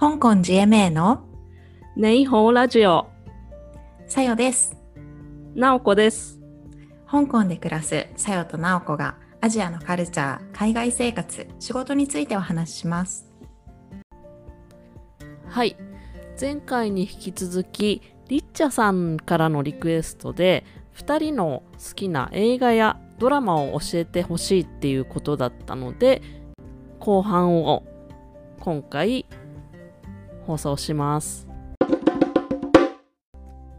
香港 GMA のネイホーラジオ、さよです。ナオコです。香港で暮らすさよとなおこがアジアのカルチャー、海外生活、仕事についてお話しします。はい。前回に引き続き、リッチャさんからのリクエストで、2人の好きな映画やドラマを教えてほしいっていうことだったので、後半を今回放送します。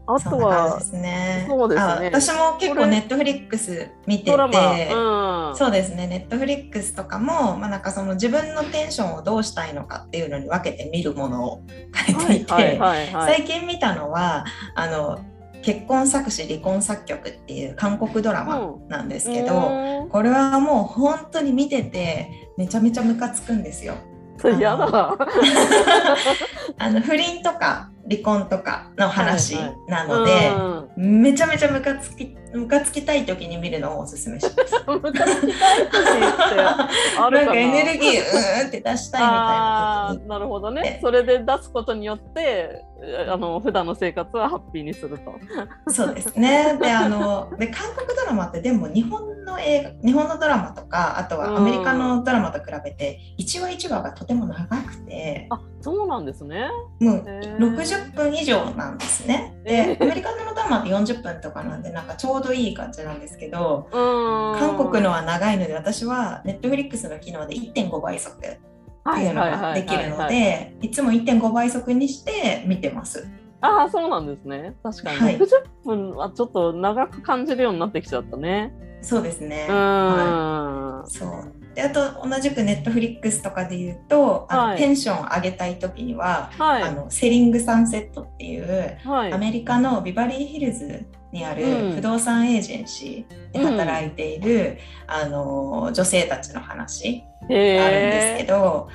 あとはですね。そうですねあ私も結構ネットフリックス見てて、うん、そうですね、ネットフリックスとかも、まあ、なんかその自分のテンションをどうしたいのかっていうのに分けて見るものを変えていて、はいはいはいはい。最近見たのはあの結婚作詞離婚作曲っていう韓国ドラマなんですけど、うんこれはもう本当に見ててめちゃめちゃムカつくんですよ。それやだ。あの不倫とか離婚とかの話はいはいなので、うんめちゃめちゃムカつきムカつきたい時に見るのをおすすめします。ムカつきたい時って あるかな？なんかエネルギーうーんって出したいみたいななるほどね。ねそれで出すことによってあの普段の生活はハッピーにすると。そうですね。で、あの、で、韓国ドラマって、でも日本の映画、日本のドラマとか、あとはアメリカのドラマと比べて、1話1話がとても長くて、あそうなんですね。もうへー。60分以上なんですね。え。で、アメリカのドラマって40分とかなんで、なんかちょうどいい感じなんですけど、うん。韓国のは長いので、私はネットフリックスの機能で1.5倍速っていうのができるので、いつも1.5倍速にして見てます。ああそうなんですね。確かに、はい。60分はちょっと長く感じるようになってきちゃったねそうですね。うん、はそう。であと同じくネットフリックスとかで言うとあの、はい。テンション上げたい時には、はい。あのセリングサンセットっていうはい。アメリカのビバリーヒルズにあうん。る不動産エージェンシーで働いている、あの女性たちの話へがあるんですけど、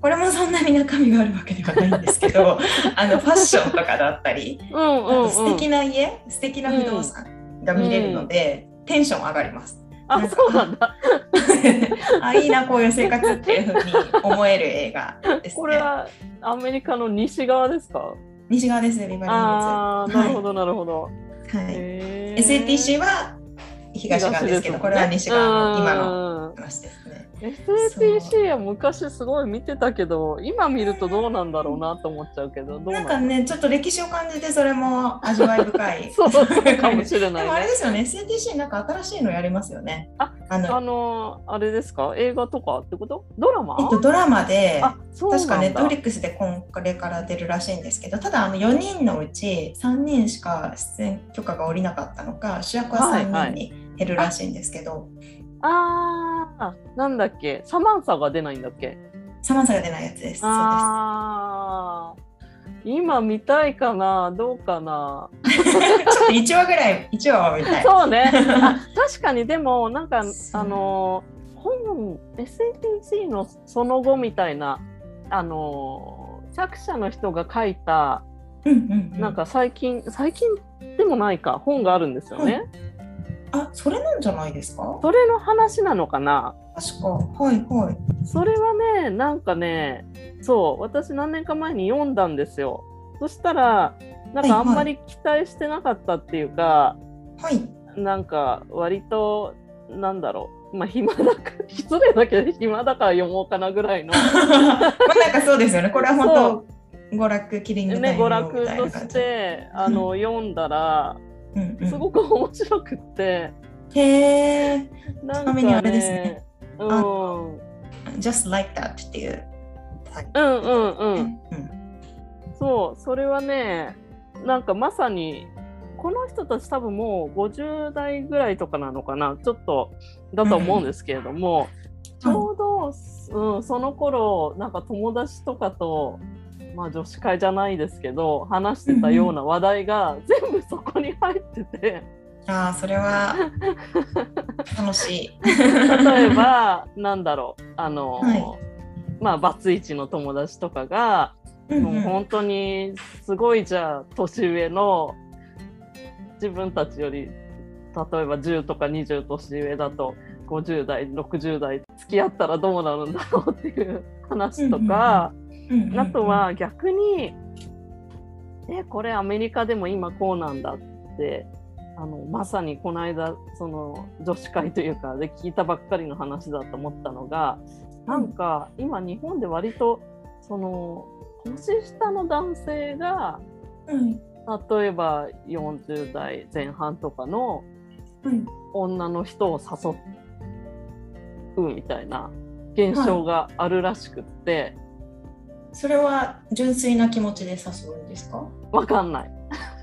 これもそんなに中身があるわけではないんですけど あのファッションとかだったり、うんうんうん。素敵な家素敵な不動産が見れるので、テンション上がります。あそうなんだ あいいなこういう生活っていうふうに思える映画です、ね。これはアメリカの西側ですか？西側ですねビバリーズ。なるほどなるほど、はい。はい、へー SATC は東側ですけど、これは西側の今の話ですね。SATC は昔すごい見てたけど今見るとどうなんだろうなと思っちゃうけどどうななんんかねちょっと歴史を感じてそれも味わい深い。そうかもしれでもあれないねですよね SATC なんか新しいのやりますよね。ああのあのあれですか？映画とかってこと？ドラマ、えっとドラマで。確かネットフリックスでこれから出るらしいんですけどただあの4人のうち3人しか出演許可が下りなかったのか主役は3人に減るらしいんですけど、ああなんだっけ？サマンサが出ないんだっけ？サマンサが出ないやつです。そうああ今見たいかな？どうかな？です。ちょっと1話ぐらい1話は見たい。そうね。あ確かにでもなんかそう。あの本 SATC のその後みたいなあの作者の人が書いたうんうんうん。なんか最近最近でもないか本があるんですよね、あそれなんじゃないですか？それの話なのかな？確かはいはい。それはねなんかねそう私何年か前に読んだんですよそしたらなんかあんまり期待してなかったっていうか、はい。なんか割となんだろうまあ暇だから 失礼だけど暇だから読もうかなぐらいの まあなんかそうですよね。これはそ本当娯楽キリングね娯楽とし。てあの読んだらうんうん。すごく面白くって、へえ。なんかちなみにあれですね。うん、うん Just like that っていう。うんうんうん。そうそれはねなんかまさにこの人たち多分もう50代ぐらいとかなのかな。ちょっとだと思うんですけれども、ちょうど、うん、その頃なんか友達とかと、まあ、女子会じゃないですけど話してたような話題が全部そこに入ってて。ああそれは 楽しい。例えばなんだろう。あの、はい。まあバツイチの友達とかがもう本当にすごいじゃあ年上の自分たちより例えば10とか20年上だと50代60代付き合ったらどうなるんだろうっていう話とか、うんうんうん。あとは逆に、えこれアメリカでも今こうなんだってあのまさにこの間その女子会というかで聞いたばっかりの話だと思ったのがなんか今日本で割とその年下の男性がうん。例えば40代前半とかのうん。女の人を誘うみたいな現象があるらしくって、それは純粋な気持ちで誘うんですか？わかんない。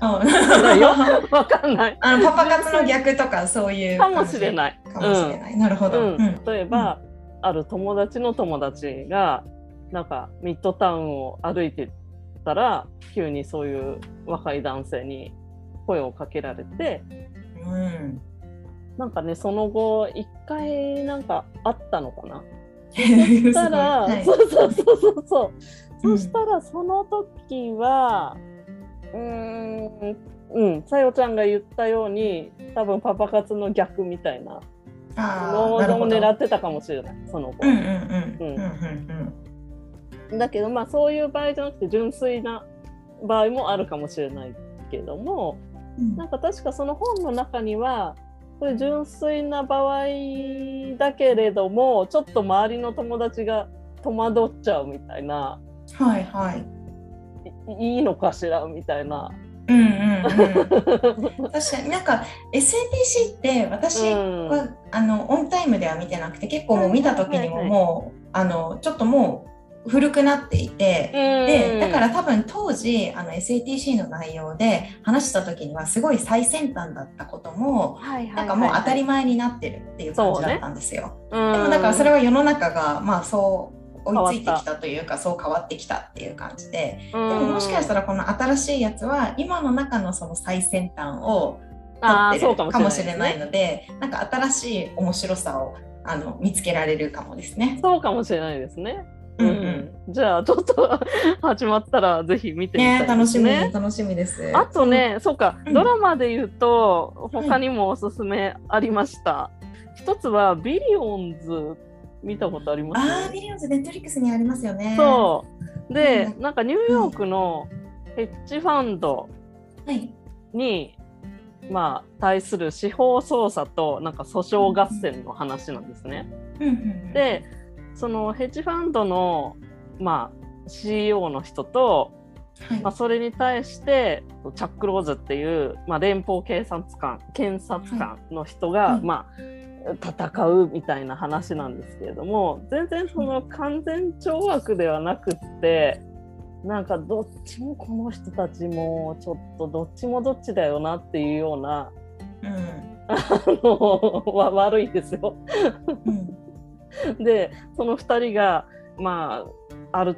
わかんない。あのパパ活の逆とかそういうかもしれない。いかもしれない、なるほど、うん。うん。例えば、ある友達の友達がなんかミッドタウンを歩いてたら急にそういう若い男性に声をかけられてうん。なんかねその後一回なんかあったのかな？そそしたら、はい。そうそうそうそうそう、うん。そしたらその時はうーんうんさよちゃんが言ったように多分パパ活の逆みたいなあのをーなるほど。狙ってたかもしれないその子、うんうんうん。うんうん。だけどまあそういう場合じゃなくて純粋な場合もあるかもしれないけどもうん。なんか確かその本の中にはこれ純粋な場合だけれどもちょっと周りの友達が戸惑っちゃうみたいなはいはい。いいいのかしらみたいな。うんうんうん 確かに。なんか SATC って私うん。は、あのオンタイムでは見てなくて結構もう見た時にもはいはい。もう、あのちょっともう古くなっていて、でだから多分当時あの SATC の内容で話した時にはすごい最先端だったこともはいはいはいなんかもう当たり前になってるっていう感じだったんですよ。ででもだからそれは、は世の中がまあそう追いついてきたというかそう変わってきたっていう感じでででももしかしたらこの新しいやつは今の中のその最先端を取ってるかもしれないのでなんか新しい面白さをあの見つけられるかもですね。そうかもしれないですね。うんじゃあちょっと 始まったらぜひ見てみたいねですね。楽しみ楽しみです。あとね、そうか、うんドラマで言うと、他にもおすすめありました。一つは、ビリオンズ、見たことあります？ああビリオンズネットフリックスにありますよね。そう。で、うんなんかニューヨークのヘッジファンドはい。に、まあ、対する司法捜査となんか訴訟合戦の話なんですね。うんうんうん、で、そのヘッジファンドの、まあ、CEO の人と、はい。まあ、それに対してチャック・ローズっていう、まあ、連邦警察官検察官の人が、はい。まあ、戦うみたいな話なんですけれども全然その完全懲悪ではなくってなんかどっちもこの人たちもちょっとどっちもどっちだよなっていうようなうん。あのわ悪いんですよ。うん でその2人がまあある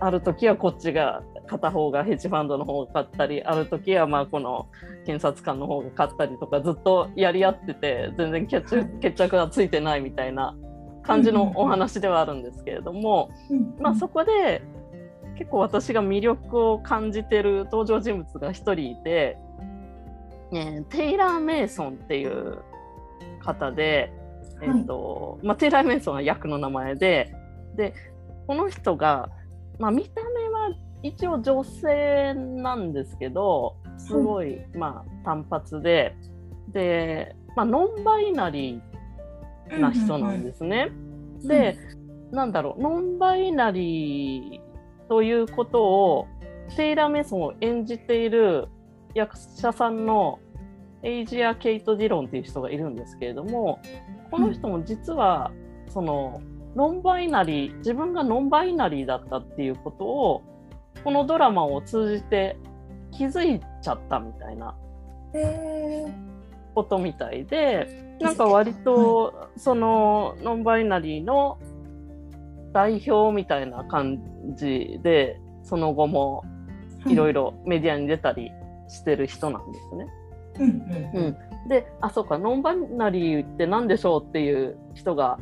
ある時はこっちが片方がヘッジファンドの方が勝ったりある時はまあこの検察官の方が勝ったりとかずっとやり合ってて全然決着決着がついてないみたいな感じのお話ではあるんですけれども、うん。まあ、そこで結構私が魅力を感じてる登場人物が1人いて、ね、テイラー・メイソンっていう方で、えっとまあ、テイラー・メイソンは役の名前ででこの人が、まあ、見た目は一応女性なんですけどすごい、まあ、単発でで、まあ、ノンバイナリーな人なんですね。で、なんだろう、ノンバイナリーということを、テイラー・メイソンを演じている役者さんのエイジア・ケイト・ディロンっていう人がいるんですけれども、この人も実は、その、ノンバイナリー、自分がノンバイナリーだったっていうことを、このドラマを通じて気づいちゃったみたいなことみたいで、なんか割とそのノンバイナリーの代表みたいな感じで、その後もいろいろメディアに出たりしてる人なんですね。うんうん。うんで、あ、そうか、ノンバイナリーって何でしょうっていう人が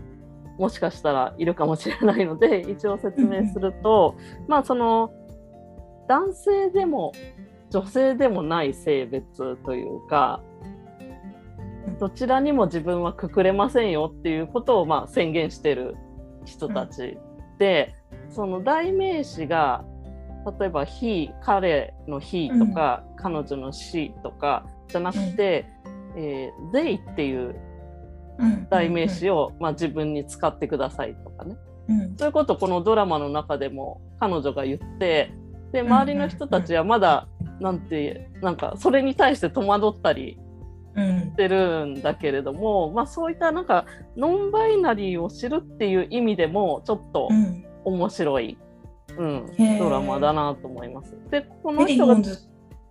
もしかしたらいるかもしれないので、一応説明すると、まあその男性でも女性でもない性別というか、どちらにも自分はくくれませんよっていうことをまあ宣言してる人たちでその代名詞が例えば「he」彼の「he」とか、うん、彼女の「she」とかじゃなくて「うん、えー、they」っていう代名詞を、まあ、自分に使ってくださいとかね、うん、そういうことをこのドラマの中でも彼女が言ってで周りの人たちはまだなんてなんかそれに対して戸惑ったりしてるんだけれども、まあ、そういったなんかノンバイナリーを知るっていう意味でもちょっと面白い、うん、ドラマだなと思います。でこの人が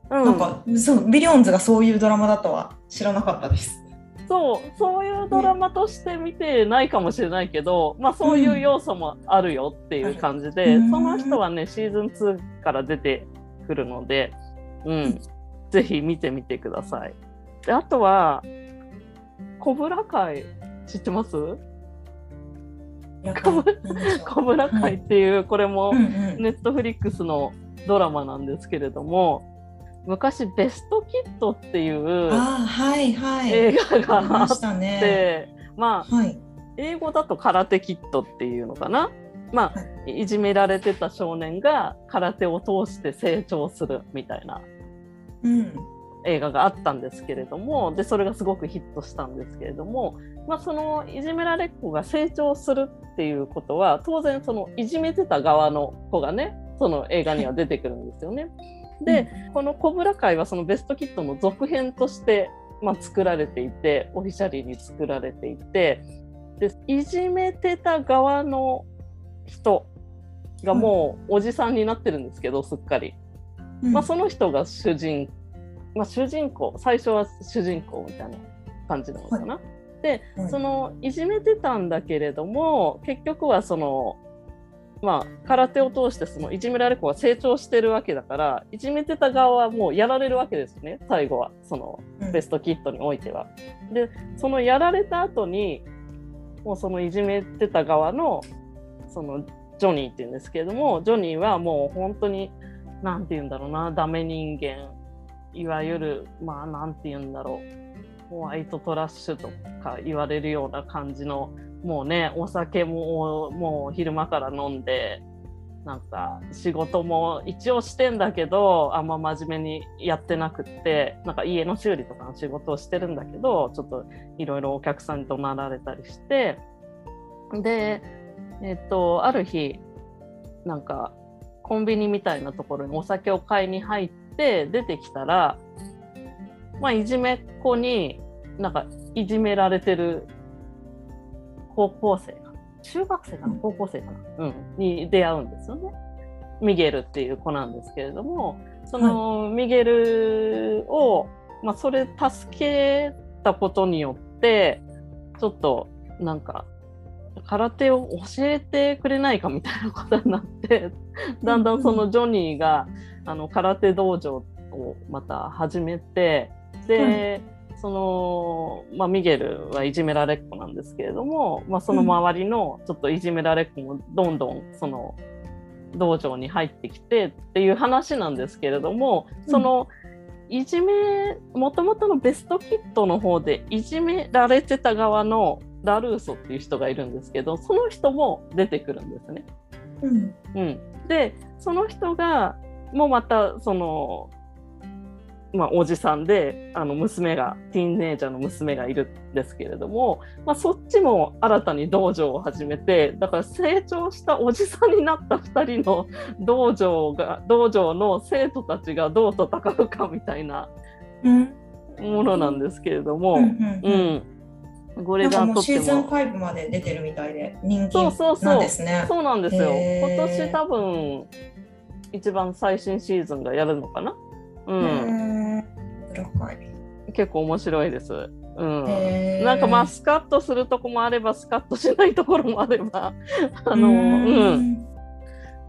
なんかそうビリオンズがそういうドラマだとは知らなかったです。そうそういうドラマとして見てないかもしれないけど、まあ、そういう要素もあるよっていう感じで、うん、その人はねシーズン2から出てくるので、うん、ぜひ見てみてください。であとはコブラ会知ってます？コブラ会っていうこれもネットフリックスのドラマなんですけれども、昔「ベストキット」っていう映画があって、ね、まあ、はい、英語だと「空手キット」っていうのかな？まあ、はい、いじめられてた少年が空手を通して成長するみたいな、うん、映画があったんですけれどもでそれがすごくヒットしたんですけれども、まあ、そのいじめられっ子が成長するっていうことは当然そのいじめてた側の子がねその映画には出てくるんですよね。で、うん、この「コブラ会」はそのベストキットの続編として、まあ、作られていてオフィシャリーに作られていてでいじめてた側の人がもうおじさんになってるんですけどすっかり、うん、まあ、その人が主人、まあ、主人公最初は主人公みたいな感じなのかな。はい、で、そのいじめてたんだけれども結局はそのまあ、空手を通してそのいじめられっ子が成長してるわけだからいじめてた側はもうやられるわけですね。最後はそのベストキットにおいては。でそのやられた後にもうそのいじめてた側のそのジョニーっていうんですけれどもジョニーはもう本当に何て言うんだろうなダメ人間。いわゆるまあ何て言うんだろう。ホワイトトラッシュとか言われるような感じのもうねお酒ももう昼間から飲んでなんか仕事も一応してんだけどあんま真面目にやってなくってなんか家の修理とかの仕事をしてるんだけどちょっといろいろお客さんに怒鳴られたりしてでえっとある日なんかコンビニみたいなところにお酒を買いに入って出てきたらまあいじめっ子になんかいじめられてる高校生か。中学生かな高校生かな、うん、に出会うんですよね。ミゲルっていう子なんですけれどもその、はい、ミゲルを、まあ、それ助けたことによってちょっとなんか空手を教えてくれないかみたいなことになって だんだんそのジョニーがあの空手道場をまた始めてで、うんその、まあ、ミゲルはいじめられっ子なんですけれども、まあ、その周りのちょっといじめられっ子もどんどんその道場に入ってきてっていう話なんですけれども、そのいじめもともとのベストキットの方でいじめられてた側のラルーソっていう人がいるんですけどその人も出てくるんですね。うん、うん、でその人がもうまたそのまあ、おじさんであの娘がティーンネイジャーの娘がいるんですけれども、まあ、そっちも新たに道場を始めてだから成長したおじさんになった2人の 道場が道場の生徒たちがどう戦うかみたいなものなんですけれども。うんこれがとシーズン5まで出てるみたいで人気なんですね。そうなんですよ。今年多分一番最新シーズンがやるのかな？うん。結構面白いです。うん、なんかまあスカッとするとこもあればスカッとしないところもあれば。あのうん、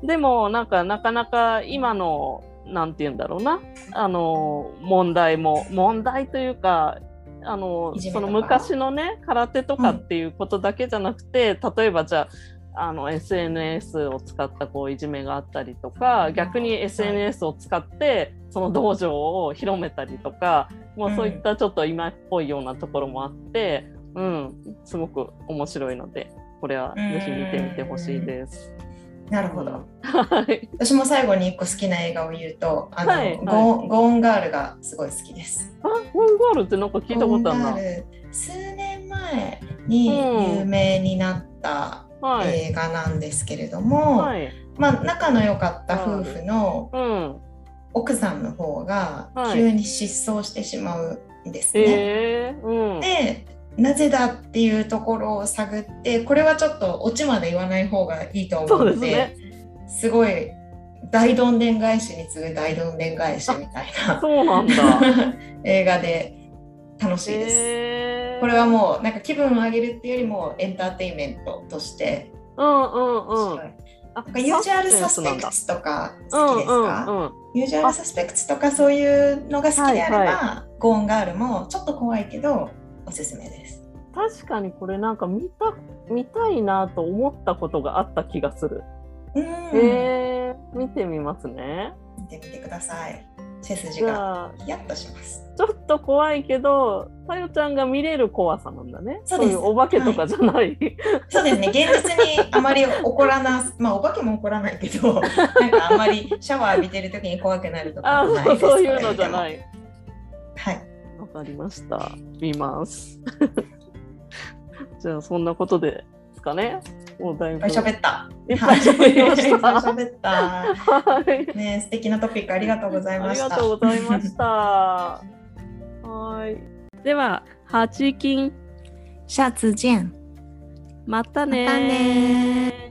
でもなんかなかなか今のなんて言うんだろうな。あの問題も問題というかあのその昔のね空手とかっていうことだけじゃなくて、うん、例えばじゃああの SNS を使ったこういじめがあったりとか逆に SNS を使ってその道場を広めたりとか、もうそういったちょっと今っぽいようなところもあって、うん、すごく面白いのでこれはぜひ見てみてほしいです。なるほど。はい。私も最後に一個好きな映画を言うと、あの、はいはいゴゴーンガールがすごい好きです。あ、ホンガールってなんか聞いたことあるな。数年前に有名になったはい。映画なんですけれども、はい。まあ仲の良かった夫婦のうん。奥さんの方がはい急に失踪してしまうんですね。ええうん。でなぜだっていうところを探ってこれはちょっとオチまで言わない方がいいと思そううのでね。すごい大どんでん返しに次ぐ大どんでん返しみたいな。映画で楽しいです。ええこれはもうなんか気分を上げるっていうよりもエンターテインメントとしてうんうんうん。あなんかユージュアルサスペクツとか好きですか、うんうんうん。ユージュアルサスペクツとかそういうのが好きであれば、はいゴーンガールもちょっと怖いけどおすすめです。確かにこれなんか見た見たいなと思ったことがあった気がする。うん、ええ見てみますね。見てみてください。背筋じがゃあヒヤッとします。ちょっと怖いけど、さよちゃんが見れる怖さなんだね。そうですいうお化けとかじゃない。そうですね、現実にあまり起こらな、まあお化けも起こらないけど、なんかあんまりシャワー浴びてる時に怖くなるとかないです。そうそういうのじゃい。ない。はい。わかりました。見ます。じゃあそんなことでですかね。もうだいぶ。喋った。いっぱい喋った。喋った。ね素敵なトピックありがとうございました。ありがとうございました。はい。では、ハチキン。シャツジェン。またねまたね